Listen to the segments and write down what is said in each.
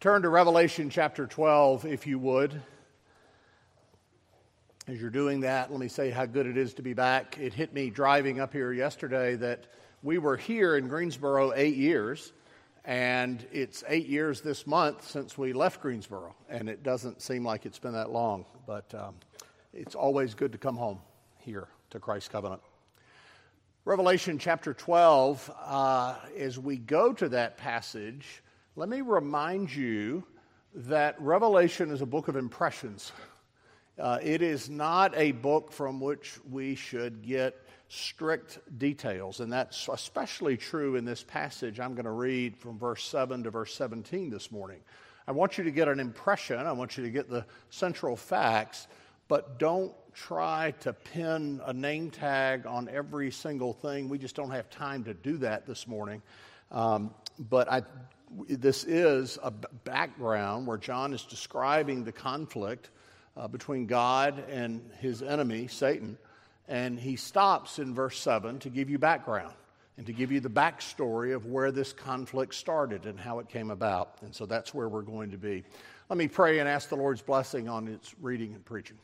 Turn to Revelation chapter 12, if you would. As you're doing that, let me say how good it is to be back. It hit me driving up here yesterday that we were here in Greensboro eight years, and it's eight years this month since we left Greensboro, and it doesn't seem like it's been that long, but um, it's always good to come home here to Christ Covenant. Revelation chapter 12, uh, as we go to that passage, let me remind you that Revelation is a book of impressions. Uh, it is not a book from which we should get strict details, and that's especially true in this passage I'm going to read from verse 7 to verse 17 this morning. I want you to get an impression, I want you to get the central facts, but don't try to pin a name tag on every single thing. We just don't have time to do that this morning. Um, but I this is a background where John is describing the conflict uh, between God and his enemy, Satan. And he stops in verse 7 to give you background and to give you the backstory of where this conflict started and how it came about. And so that's where we're going to be. Let me pray and ask the Lord's blessing on its reading and preaching.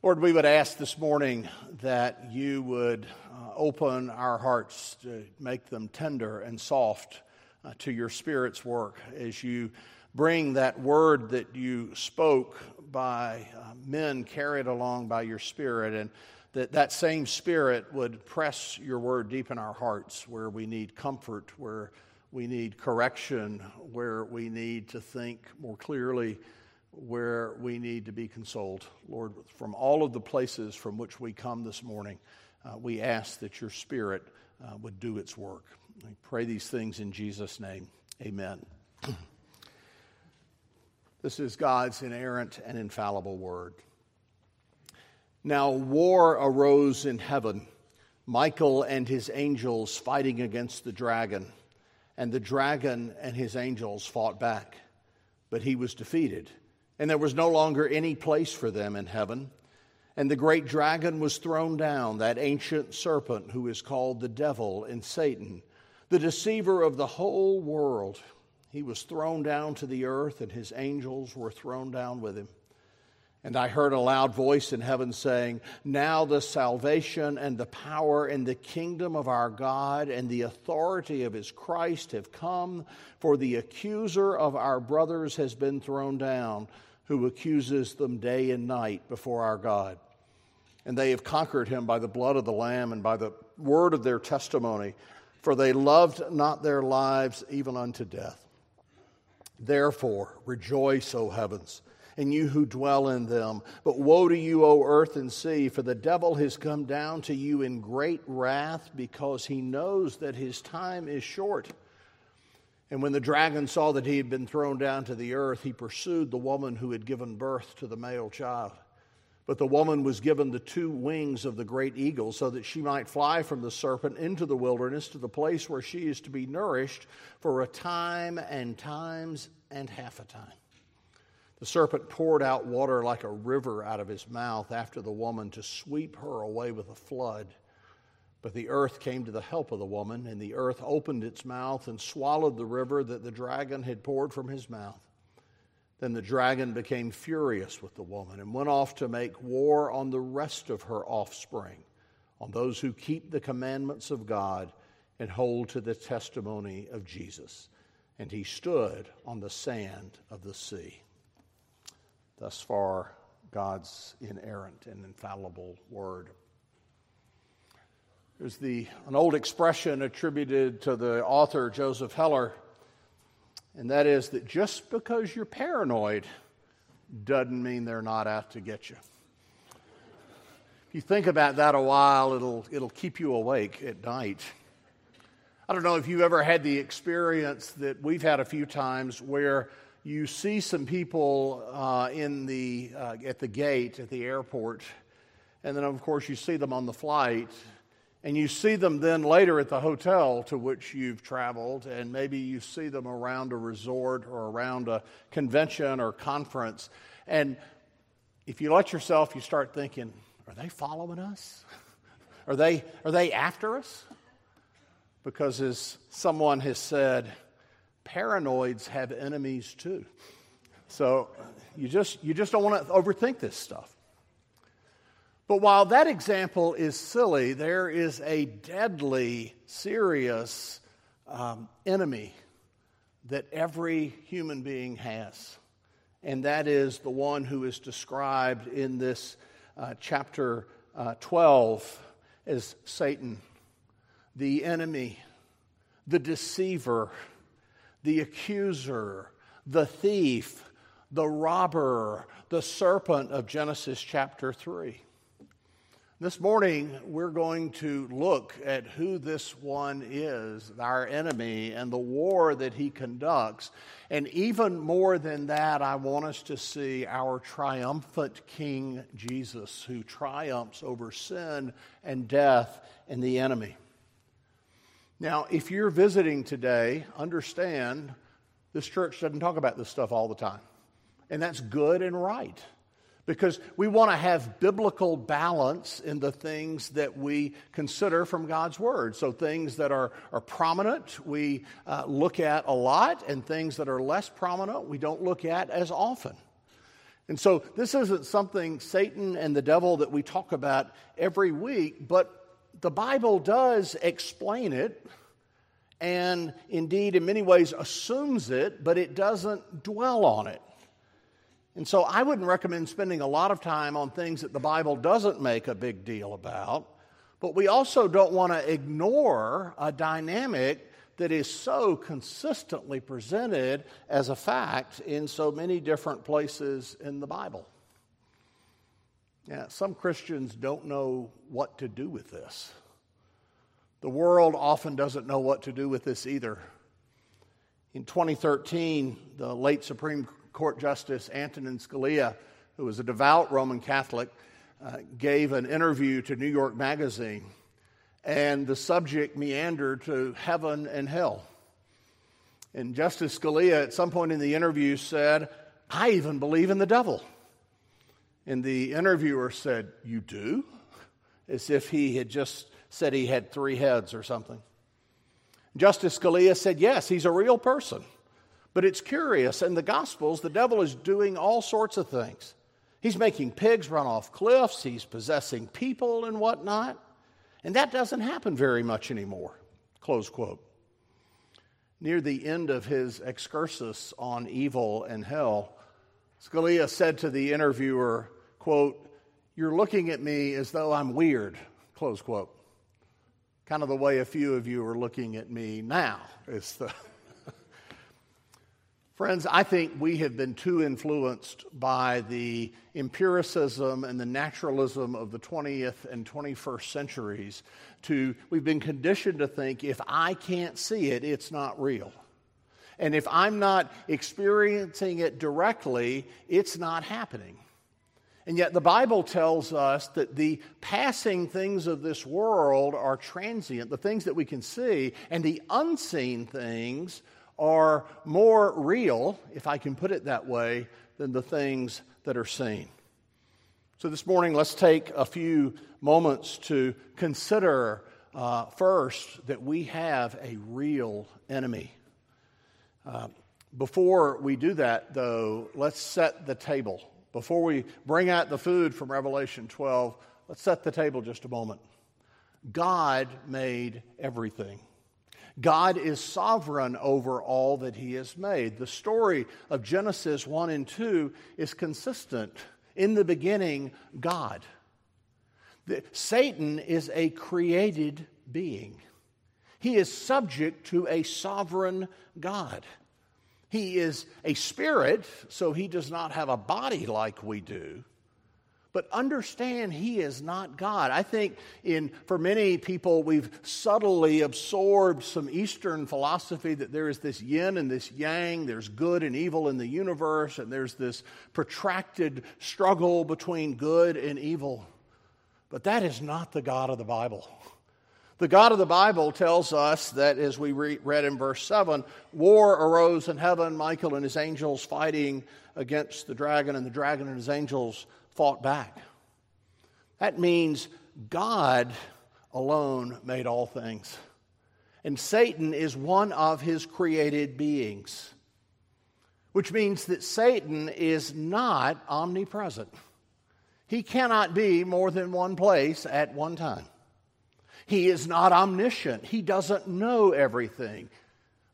Lord, we would ask this morning that you would uh, open our hearts to make them tender and soft uh, to your Spirit's work as you bring that word that you spoke by uh, men carried along by your Spirit, and that that same Spirit would press your word deep in our hearts where we need comfort, where we need correction, where we need to think more clearly where we need to be consoled. Lord, from all of the places from which we come this morning, uh, we ask that your Spirit uh, would do its work. I pray these things in Jesus' name. Amen. this is God's inerrant and infallible word. Now, war arose in heaven, Michael and his angels fighting against the dragon, and the dragon and his angels fought back, but he was defeated and there was no longer any place for them in heaven. And the great dragon was thrown down, that ancient serpent who is called the devil and Satan, the deceiver of the whole world. He was thrown down to the earth, and his angels were thrown down with him. And I heard a loud voice in heaven saying, Now the salvation and the power and the kingdom of our God and the authority of his Christ have come, for the accuser of our brothers has been thrown down who accuses them day and night before our God. And they have conquered him by the blood of the Lamb and by the word of their testimony, for they loved not their lives even unto death. Therefore, rejoice, O heavens, and you who dwell in them. But woe to you, O earth and sea, for the devil has come down to you in great wrath, because he knows that his time is short. And when the dragon saw that he had been thrown down to the earth, he pursued the woman who had given birth to the male child. But the woman was given the two wings of the great eagle so that she might fly from the serpent into the wilderness to the place where she is to be nourished for a time and times and half a time. The serpent poured out water like a river out of his mouth after the woman to sweep her away with a flood. But the earth came to the help of the woman, and the earth opened its mouth and swallowed the river that the dragon had poured from his mouth. Then the dragon became furious with the woman and went off to make war on the rest of her offspring, on those who keep the commandments of God and hold to the testimony of Jesus. And he stood on the sand of the sea. Thus far, God's inerrant and infallible word. There's the, an old expression attributed to the author Joseph Heller, and that is that just because you're paranoid doesn't mean they're not out to get you. If you think about that a while, it'll, it'll keep you awake at night. I don't know if you've ever had the experience that we've had a few times where you see some people uh, in the, uh, at the gate at the airport, and then, of course, you see them on the flight, and you see them then later at the hotel to which you've traveled, and maybe you see them around a resort or around a convention or conference. And if you let yourself, you start thinking, are they following us? Are they, are they after us? Because as someone has said, paranoids have enemies too. So you just, you just don't want to overthink this stuff. But while that example is silly, there is a deadly, serious um, enemy that every human being has. And that is the one who is described in this uh, chapter uh, 12 as Satan, the enemy, the deceiver, the accuser, the thief, the robber, the serpent of Genesis chapter 3. This morning, we're going to look at who this one is, our enemy, and the war that he conducts. And even more than that, I want us to see our triumphant King Jesus, who triumphs over sin and death and the enemy. Now, if you're visiting today, understand this church doesn't talk about this stuff all the time. And that's good and right because we want to have biblical balance in the things that we consider from God's Word. So, things that are, are prominent, we uh, look at a lot, and things that are less prominent, we don't look at as often. And so, this isn't something Satan and the devil that we talk about every week, but the Bible does explain it. And indeed, in many ways, assumes it, but it doesn't dwell on it. And so I wouldn't recommend spending a lot of time on things that the Bible doesn't make a big deal about. But we also don't want to ignore a dynamic that is so consistently presented as a fact in so many different places in the Bible. Yeah, some Christians don't know what to do with this. The world often doesn't know what to do with this either. In 2013, the late Supreme Court Justice Antonin Scalia, who was a devout Roman Catholic, uh, gave an interview to New York Magazine, and the subject meandered to heaven and hell. And Justice Scalia, at some point in the interview, said, I even believe in the devil. And the interviewer said, You do? As if he had just said he had three heads or something. Justice Scalia said, Yes, he's a real person. But it's curious. In the Gospels, the devil is doing all sorts of things. He's making pigs run off cliffs, he's possessing people and whatnot. And that doesn't happen very much anymore. Close quote. Near the end of his excursus on evil and hell, Scalia said to the interviewer, quote, You're looking at me as though I'm weird, close quote. Kind of the way a few of you are looking at me now is the Friends, I think we have been too influenced by the empiricism and the naturalism of the 20th and 21st centuries to, we've been conditioned to think if I can't see it, it's not real. And if I'm not experiencing it directly, it's not happening. And yet, the Bible tells us that the passing things of this world are transient, the things that we can see, and the unseen things are more real, if I can put it that way, than the things that are seen. So, this morning, let's take a few moments to consider uh, first that we have a real enemy. Uh, before we do that, though, let's set the table. Before we bring out the food from Revelation 12, let's set the table just a moment. God made everything. God is sovereign over all that He has made. The story of Genesis 1 and 2 is consistent. In the beginning, God. The, Satan is a created being, he is subject to a sovereign God. He is a spirit, so he does not have a body like we do. But understand he is not God. I think in for many people we've subtly absorbed some Eastern philosophy that there is this yin and this yang, there's good and evil in the universe, and there's this protracted struggle between good and evil. But that is not the God of the Bible. The God of the Bible tells us that, as we read in verse 7, war arose in heaven, Michael and his angels fighting against the dragon, and the dragon and his angels fought back. That means God alone made all things. And Satan is one of his created beings, which means that Satan is not omnipresent. He cannot be more than one place at one time. He is not omniscient. He doesn't know everything.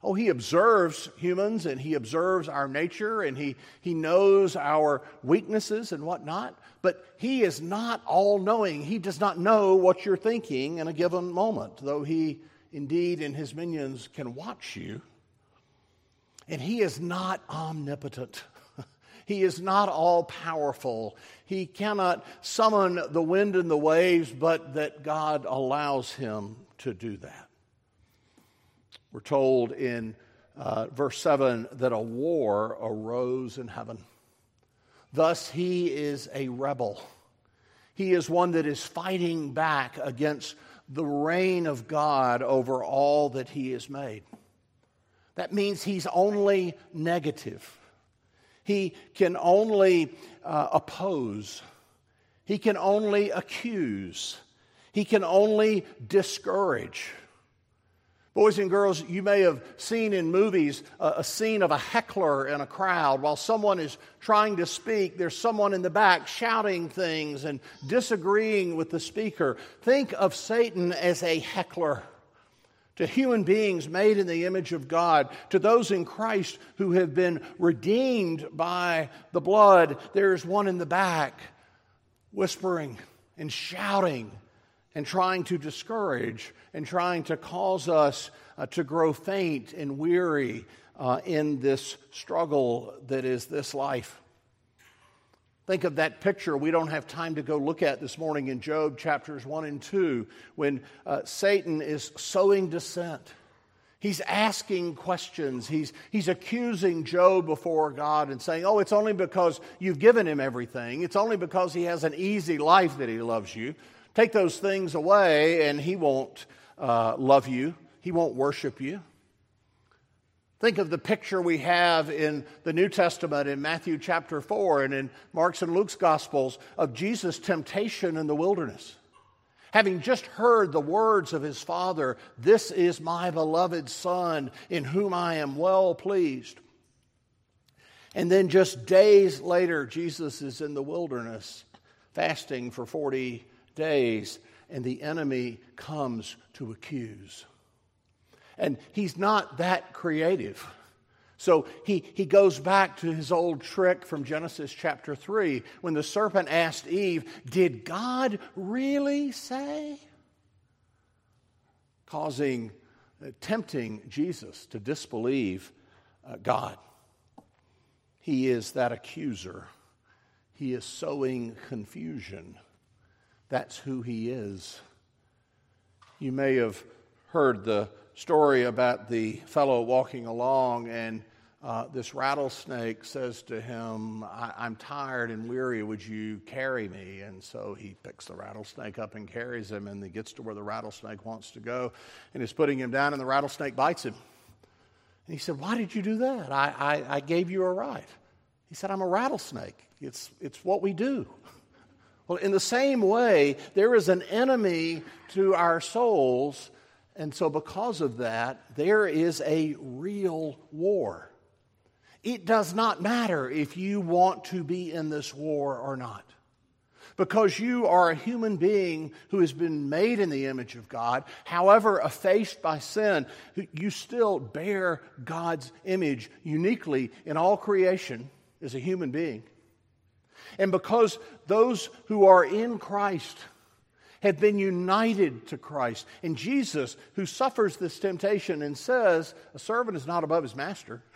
Oh, he observes humans and he observes our nature and he, he knows our weaknesses and whatnot, but he is not all knowing. He does not know what you're thinking in a given moment, though he indeed in his minions can watch you. And he is not omnipotent. He is not all powerful. He cannot summon the wind and the waves, but that God allows him to do that. We're told in uh, verse 7 that a war arose in heaven. Thus, he is a rebel. He is one that is fighting back against the reign of God over all that he has made. That means he's only negative. He can only uh, oppose. He can only accuse. He can only discourage. Boys and girls, you may have seen in movies a, scene of a heckler in a crowd. While someone is trying to speak, there's someone in the back shouting things and disagreeing with the speaker. Think of Satan as a heckler to human beings made in the image of God, to those in Christ who have been redeemed by the blood, there is one in the back whispering and shouting and trying to discourage and trying to cause us uh, to grow faint and weary uh, in this struggle that is this life. Think of that picture we don't have time to go look at this morning in Job chapters 1 and 2 when uh, Satan is sowing dissent. He's asking questions. He's, he's accusing Job before God and saying, Oh, it's only because you've given him everything. It's only because he has an easy life that he loves you. Take those things away, and he won't uh, love you, he won't worship you. Think of the picture we have in the New Testament in Matthew chapter 4 and in Mark's and Luke's Gospels of Jesus' temptation in the wilderness. Having just heard the words of his Father, This is my beloved Son, in whom I am well pleased. And then just days later, Jesus is in the wilderness, fasting for 40 days, and the enemy comes to accuse. And he's not that creative. So he, he goes back to his old trick from Genesis chapter 3 when the serpent asked Eve, Did God really say? Causing, uh, tempting Jesus to disbelieve uh, God. He is that accuser. He is sowing confusion. That's who he is. You may have heard the story about the fellow walking along, and uh, this rattlesnake says to him, I- am tired and weary. Would you carry me? And so he picks the rattlesnake up and carries him, and he gets to where the rattlesnake wants to go, and is putting him down, and the rattlesnake bites him. And he said, Why did you do that? I, I, I gave you a ride. He said, I'm a rattlesnake. It's, it's what we do. Well, in the same way, there is an enemy to our souls and so, because of that, there is a real war. It does not matter if you want to be in this war or not. Because you are a human being who has been made in the image of God, however effaced by sin, you still bear God's image uniquely in all creation as a human being. And because those who are in Christ, have been united to Christ. And Jesus, who suffers this temptation and says, A servant is not above his master.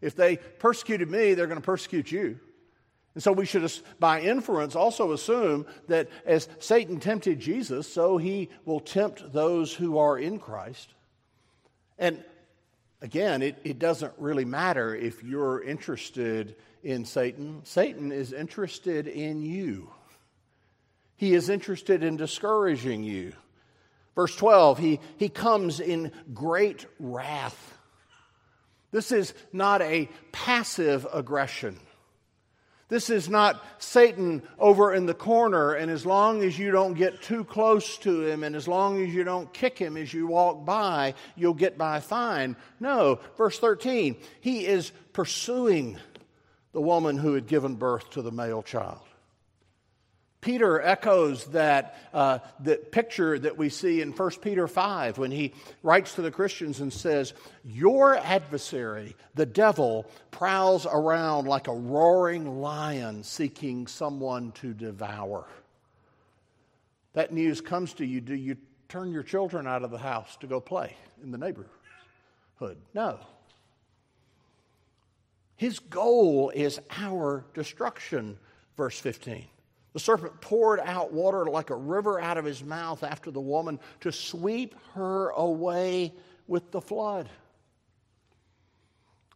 If they persecuted me, they're going to persecute you. And so we should, by inference, also assume that as Satan tempted Jesus, so he will tempt those who are in Christ. And again, it, it doesn't really matter if you're interested in Satan, Satan is interested in you. He is interested in discouraging you. Verse 12, he, he comes in great wrath. This is not a passive aggression. This is not Satan over in the corner, and as long as you don't get too close to him, and as long as you don't kick him as you walk by, you'll get by fine. No, verse 13, he is pursuing the woman who had given birth to the male child. Peter echoes that, uh, that picture that we see in 1 Peter 5 when he writes to the Christians and says, Your adversary, the devil, prowls around like a roaring lion seeking someone to devour. That news comes to you. Do you turn your children out of the house to go play in the neighborhood? No. His goal is our destruction, verse 15. The serpent poured out water like a river out of his mouth after the woman to sweep her away with the flood.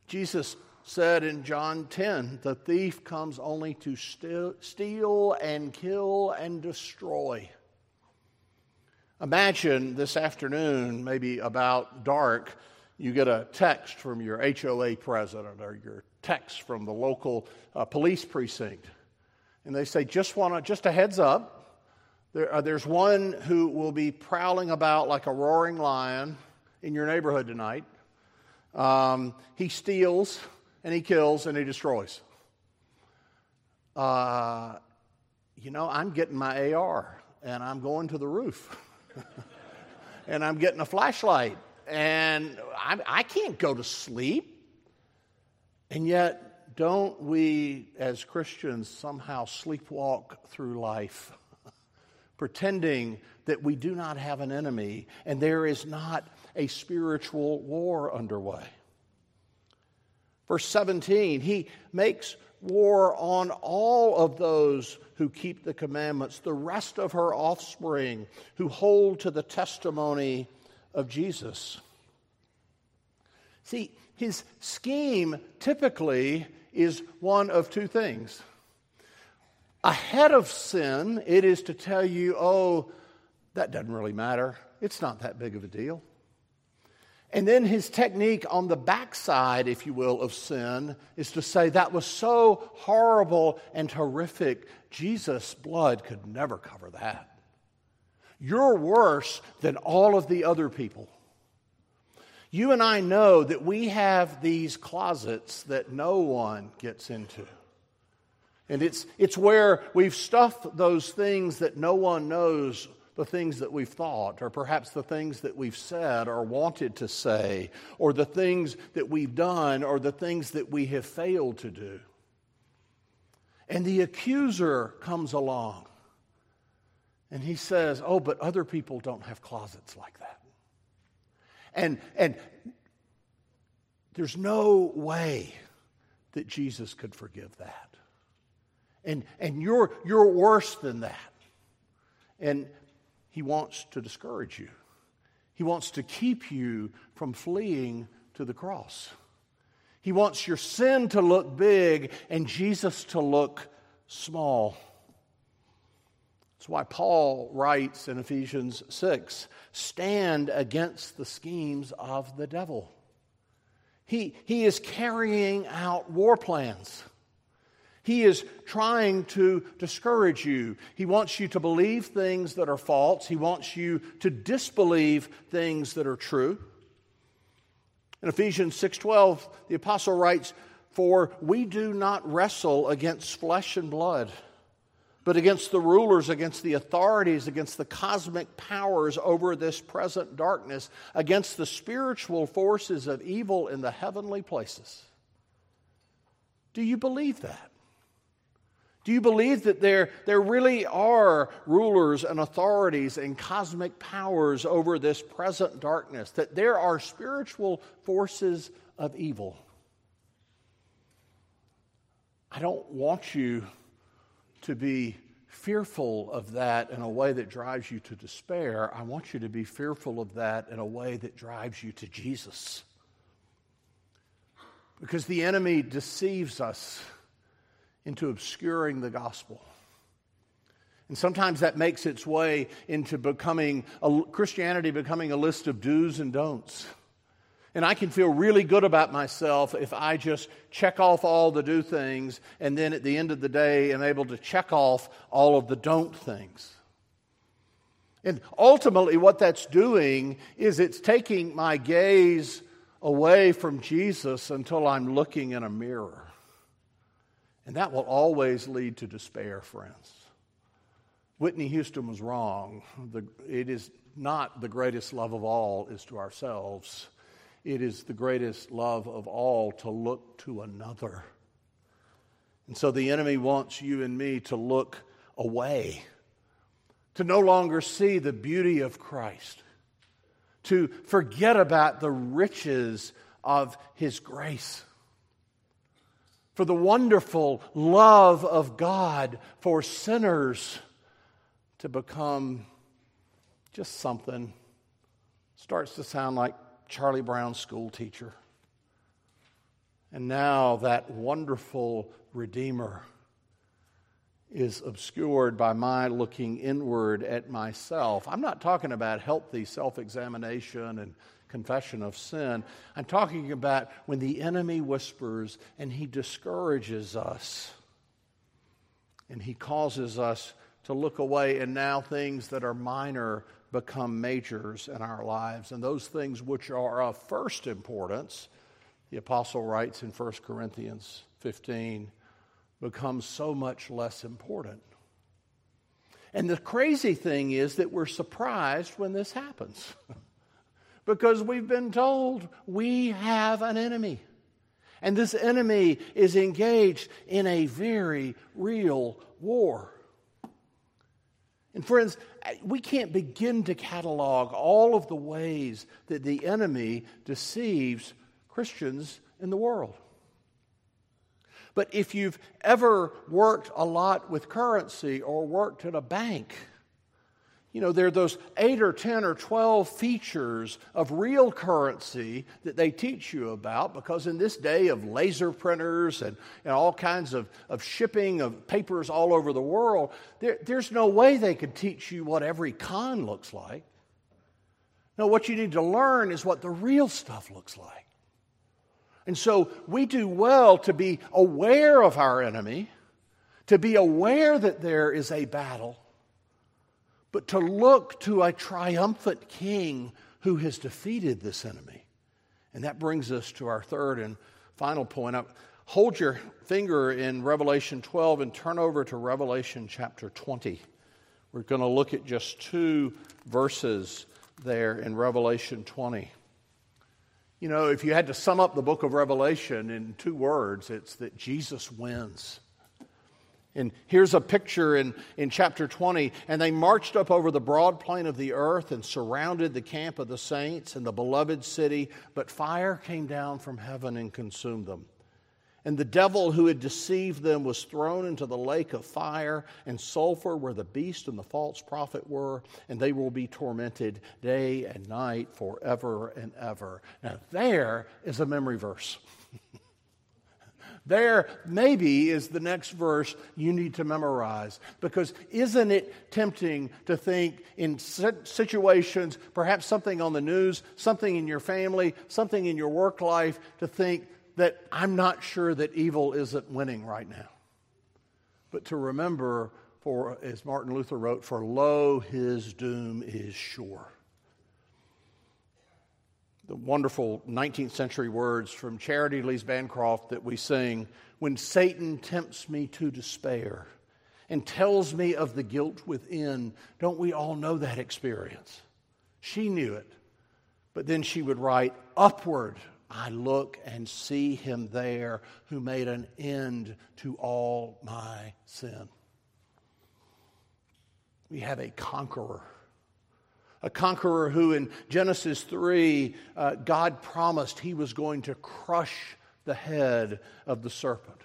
Jesus said in John 10 the thief comes only to steal and kill and destroy. Imagine this afternoon, maybe about dark, you get a text from your HOA president or your text from the local uh, police precinct and they say, just want to, just a heads up. There, uh, there's one who will be prowling about like a roaring lion in your neighborhood tonight. Um, he steals and he kills and he destroys. Uh, you know, I'm getting my AR and I'm going to the roof. and I'm getting a flashlight and I, I can't go to sleep. And yet, don't we as Christians somehow sleepwalk through life, pretending that we do not have an enemy and there is not a spiritual war underway? Verse 17, he makes war on all of those who keep the commandments, the rest of her offspring who hold to the testimony of Jesus. See, his scheme typically is one of two things. Ahead of sin, it is to tell you, oh, that doesn't really matter. It's not that big of a deal. And then his technique on the backside, if you will, of sin is to say that was so horrible and horrific, Jesus' blood could never cover that. You're worse than all of the other people. You and I know that we have these closets that no one gets into. And it's, it's where we've stuffed those things that no one knows, the things that we've thought, or perhaps the things that we've said or wanted to say, or the things that we've done, or the things that we have failed to do. And the accuser comes along and he says, Oh, but other people don't have closets like that. And, and there's no way that Jesus could forgive that. And, and you're, you're worse than that. And he wants to discourage you. He wants to keep you from fleeing to the cross. He wants your sin to look big and Jesus to look small. That's why Paul writes in Ephesians 6 stand against the schemes of the devil. He, he is carrying out war plans. He is trying to discourage you. He wants you to believe things that are false. He wants you to disbelieve things that are true. In Ephesians 6:12, the apostle writes, "For we do not wrestle against flesh and blood, but against the rulers, against the authorities, against the cosmic powers over this present darkness, against the spiritual forces of evil in the heavenly places. Do you believe that? Do you believe that there, there really are rulers and authorities and cosmic powers over this present darkness? That there are spiritual forces of evil? I don't want you to be fearful of that in a way that drives you to despair. I want you to be fearful of that in a way that drives you to Jesus. Because the enemy deceives us into obscuring the gospel. And sometimes that makes its way into becoming a, Christianity becoming a list of do's and don'ts. And I can feel really good about myself if I just check off all the do things and then at the end of the day am able to check off all of the don't things. And ultimately, what that's doing is it's taking my gaze away from Jesus until I'm looking in a mirror. And that will always lead to despair, friends. Whitney Houston was wrong. The, it is not the greatest love of all is to ourselves. It is the greatest love of all to look to another. And so the enemy wants you and me to look away, to no longer see the beauty of Christ, to forget about the riches of his grace for the wonderful love of God for sinners to become just something starts to sound like Charlie Brown's school teacher. And now that wonderful Redeemer is obscured by my looking inward at myself. I'm not talking about healthy self examination and confession of sin. I'm talking about when the enemy whispers and he discourages us and he causes us to look away, and now things that are minor become majors in our lives. And those things which are of first importance, the apostle writes in 1 Corinthians 15, become so much less important. And the crazy thing is that we're surprised when this happens because we've been told we have an enemy. And this enemy is engaged in a very real war. And friends, we can't begin to catalog all of the ways that the enemy deceives Christians in the world. But if you've ever worked a lot with currency or worked at a bank, you know, there are those eight or 10 or 12 features of real currency that they teach you about because in this day of laser printers and, and all kinds of, of shipping of papers all over the world, there, there's no way they could teach you what every con looks like. No, what you need to learn is what the real stuff looks like. And so we do well to be aware of our enemy, to be aware that there is a battle but to look to a triumphant king who has defeated this enemy. And that brings us to our third and final point. Hold your finger in Revelation 12 and turn over to Revelation chapter 20. We're going to look at just two verses there in Revelation 20. You know, if you had to sum up the book of Revelation in two words, it's that Jesus wins. And here's a picture in, in chapter 20. And they marched up over the broad plain of the earth and surrounded the camp of the saints and the beloved city. But fire came down from heaven and consumed them. And the devil who had deceived them was thrown into the lake of fire and sulfur where the beast and the false prophet were, and they will be tormented day and night forever and ever. Now, there is a memory verse. There, maybe, is the next verse you need to memorize. Because isn't it tempting to think in situations, perhaps something on the news, something in your family, something in your work life, to think that I'm not sure that evil isn't winning right now? But to remember, for as Martin Luther wrote, for lo, his doom is sure the wonderful 19th century words from Charitie Lees Bancroft that we sing When Satan tempts me to despair and tells me of the guilt within. Don't we all know that experience? She knew it. But then she would write, Upward I look and see him there who made an end to all my sin. We have a conqueror a conqueror who in Genesis 3, uh, God promised he was going to crush the head of the serpent.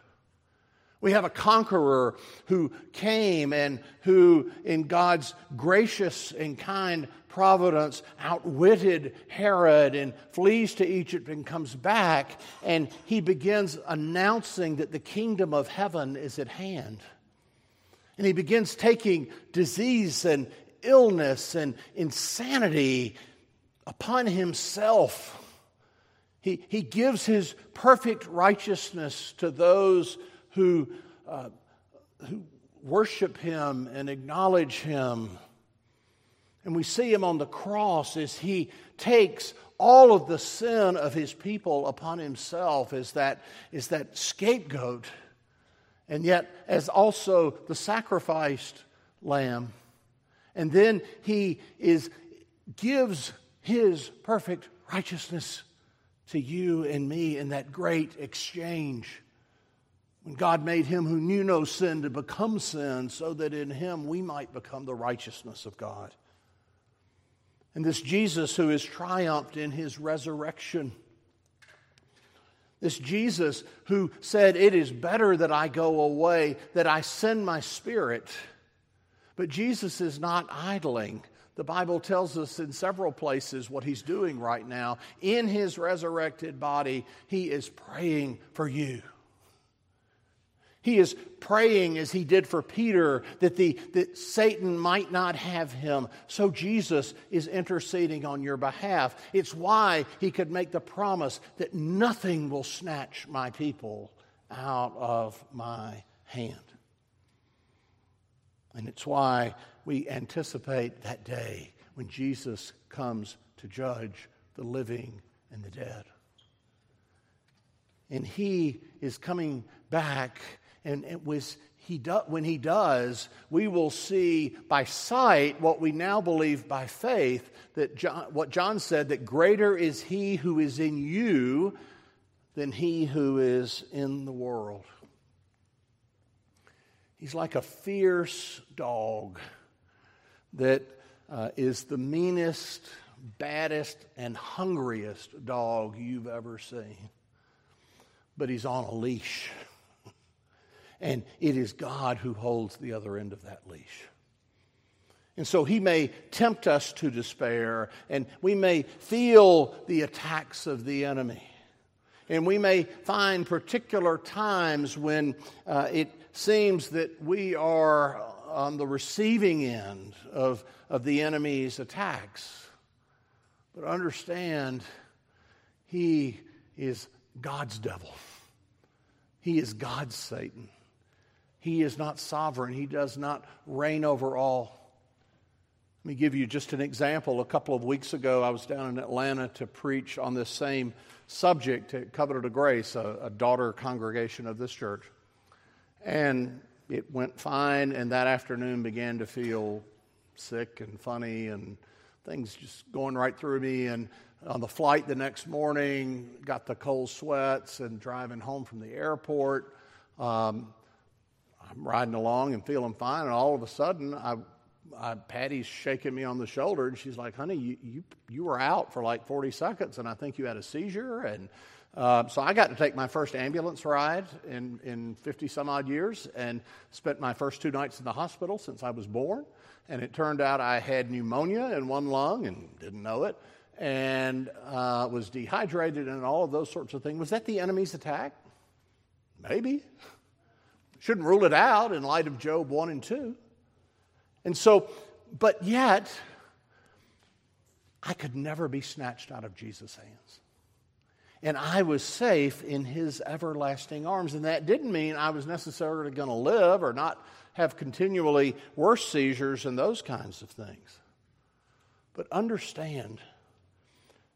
We have a conqueror who came and who, in God's gracious and kind providence, outwitted Herod and flees to Egypt and comes back, and he begins announcing that the kingdom of heaven is at hand. And he begins taking disease and illness and insanity upon himself. He, he gives his perfect righteousness to those who, uh, who worship him and acknowledge him. And we see him on the cross as he takes all of the sin of his people upon himself as that, as that scapegoat, and yet as also the sacrificed lamb. And then he is, gives his perfect righteousness to you and me in that great exchange. When God made him who knew no sin to become sin, so that in him we might become the righteousness of God. And this Jesus who is triumphed in his resurrection. This Jesus who said, It is better that I go away, that I send my spirit. But Jesus is not idling. The Bible tells us in several places what he's doing right now. In his resurrected body, he is praying for you. He is praying as he did for Peter that, the, that Satan might not have him. So Jesus is interceding on your behalf. It's why he could make the promise that nothing will snatch my people out of my hand. And it's why we anticipate that day when Jesus comes to judge the living and the dead. And he is coming back and it was he do, when he does, we will see by sight what we now believe by faith that John, what John said that greater is he who is in you than he who is in the world. He's like a fierce dog that uh, is the meanest, baddest, and hungriest dog you've ever seen. But he's on a leash. And it is God who holds the other end of that leash. And so he may tempt us to despair, and we may feel the attacks of the enemy. And we may find particular times when uh, it seems that we are on the receiving end of, of the enemy's attacks. But understand, he is God's devil, he is God's Satan. He is not sovereign, He does not reign over all. Let me give you just an example. A couple of weeks ago, I was down in Atlanta to preach on this same subject at Covenant of Grace, a, a daughter congregation of this church. And it went fine, and that afternoon began to feel sick and funny, and things just going right through me. And on the flight the next morning, got the cold sweats, and driving home from the airport. Um, I'm riding along and feeling fine, and all of a sudden, I, I, Patty's shaking me on the shoulder, and she's like, "Honey, you, you you were out for like 40 seconds, and I think you had a seizure." And uh, so I got to take my first ambulance ride in in 50 some odd years, and spent my first two nights in the hospital since I was born. And it turned out I had pneumonia in one lung and didn't know it, and uh, was dehydrated and all of those sorts of things. Was that the enemy's attack? Maybe. Shouldn't rule it out in light of Job 1 and 2. And so, but yet, I could never be snatched out of Jesus' hands. And I was safe in his everlasting arms. And that didn't mean I was necessarily going to live or not have continually worse seizures and those kinds of things. But understand,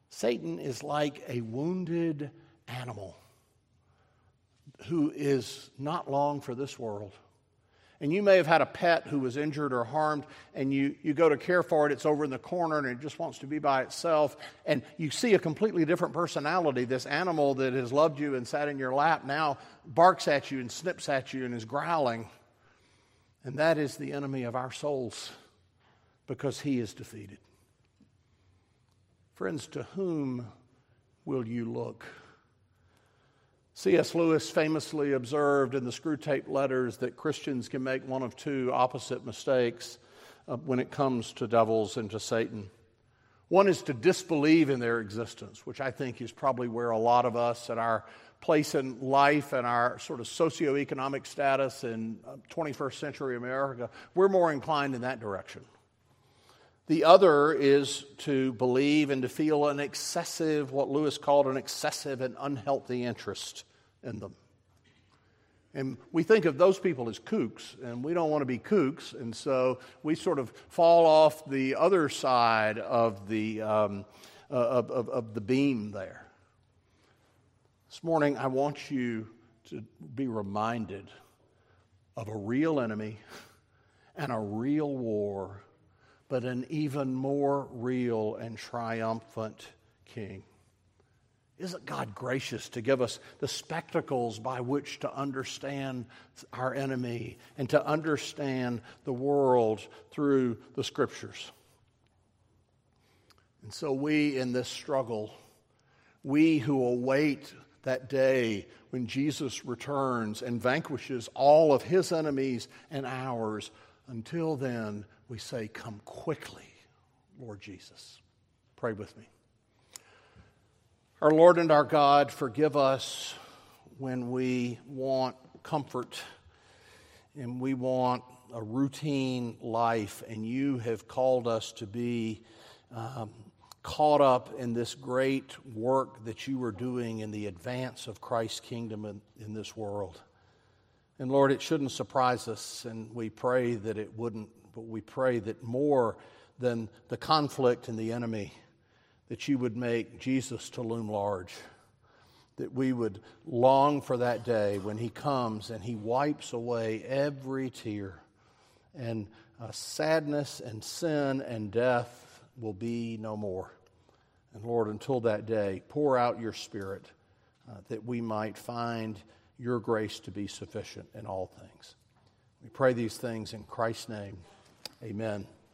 Satan is like a wounded animal who is not long for this world. And you may have had a pet who was injured or harmed, and you, you go to care for it, it's over in the corner, and it just wants to be by itself. And you see a completely different personality. This animal that has loved you and sat in your lap now barks at you and snips at you and is growling. And that is the enemy of our souls because he is defeated. Friends, to whom will you look? C.S. Lewis famously observed in the Screwtape Letters that Christians can make one of two opposite mistakes uh, when it comes to devils and to Satan. One is to disbelieve in their existence, which I think is probably where a lot of us at our place in life and our sort of socioeconomic status in 21st uh, century America, we're more inclined in that direction. The other is to believe and to feel an excessive, what Lewis called an excessive and unhealthy interest in them. And we think of those people as kooks, and we don't want to be kooks, and so we sort of fall off the other side of the, um, uh, of, of, of the beam there. This morning, I want you to be reminded of a real enemy and a real war, but an even more real and triumphant king. Isn't God gracious to give us the spectacles by which to understand our enemy and to understand the world through the scriptures? And so, we in this struggle, we who await that day when Jesus returns and vanquishes all of his enemies and ours, until then, we say, Come quickly, Lord Jesus. Pray with me. Our Lord and our God, forgive us when we want comfort and we want a routine life, and you have called us to be um, caught up in this great work that you are doing in the advance of Christ's kingdom in, in this world. And Lord, it shouldn't surprise us, and we pray that it wouldn't, but we pray that more than the conflict and the enemy, that you would make Jesus to loom large, that we would long for that day when he comes and he wipes away every tear, and uh, sadness and sin and death will be no more. And Lord, until that day, pour out your Spirit uh, that we might find your grace to be sufficient in all things. We pray these things in Christ's name. Amen.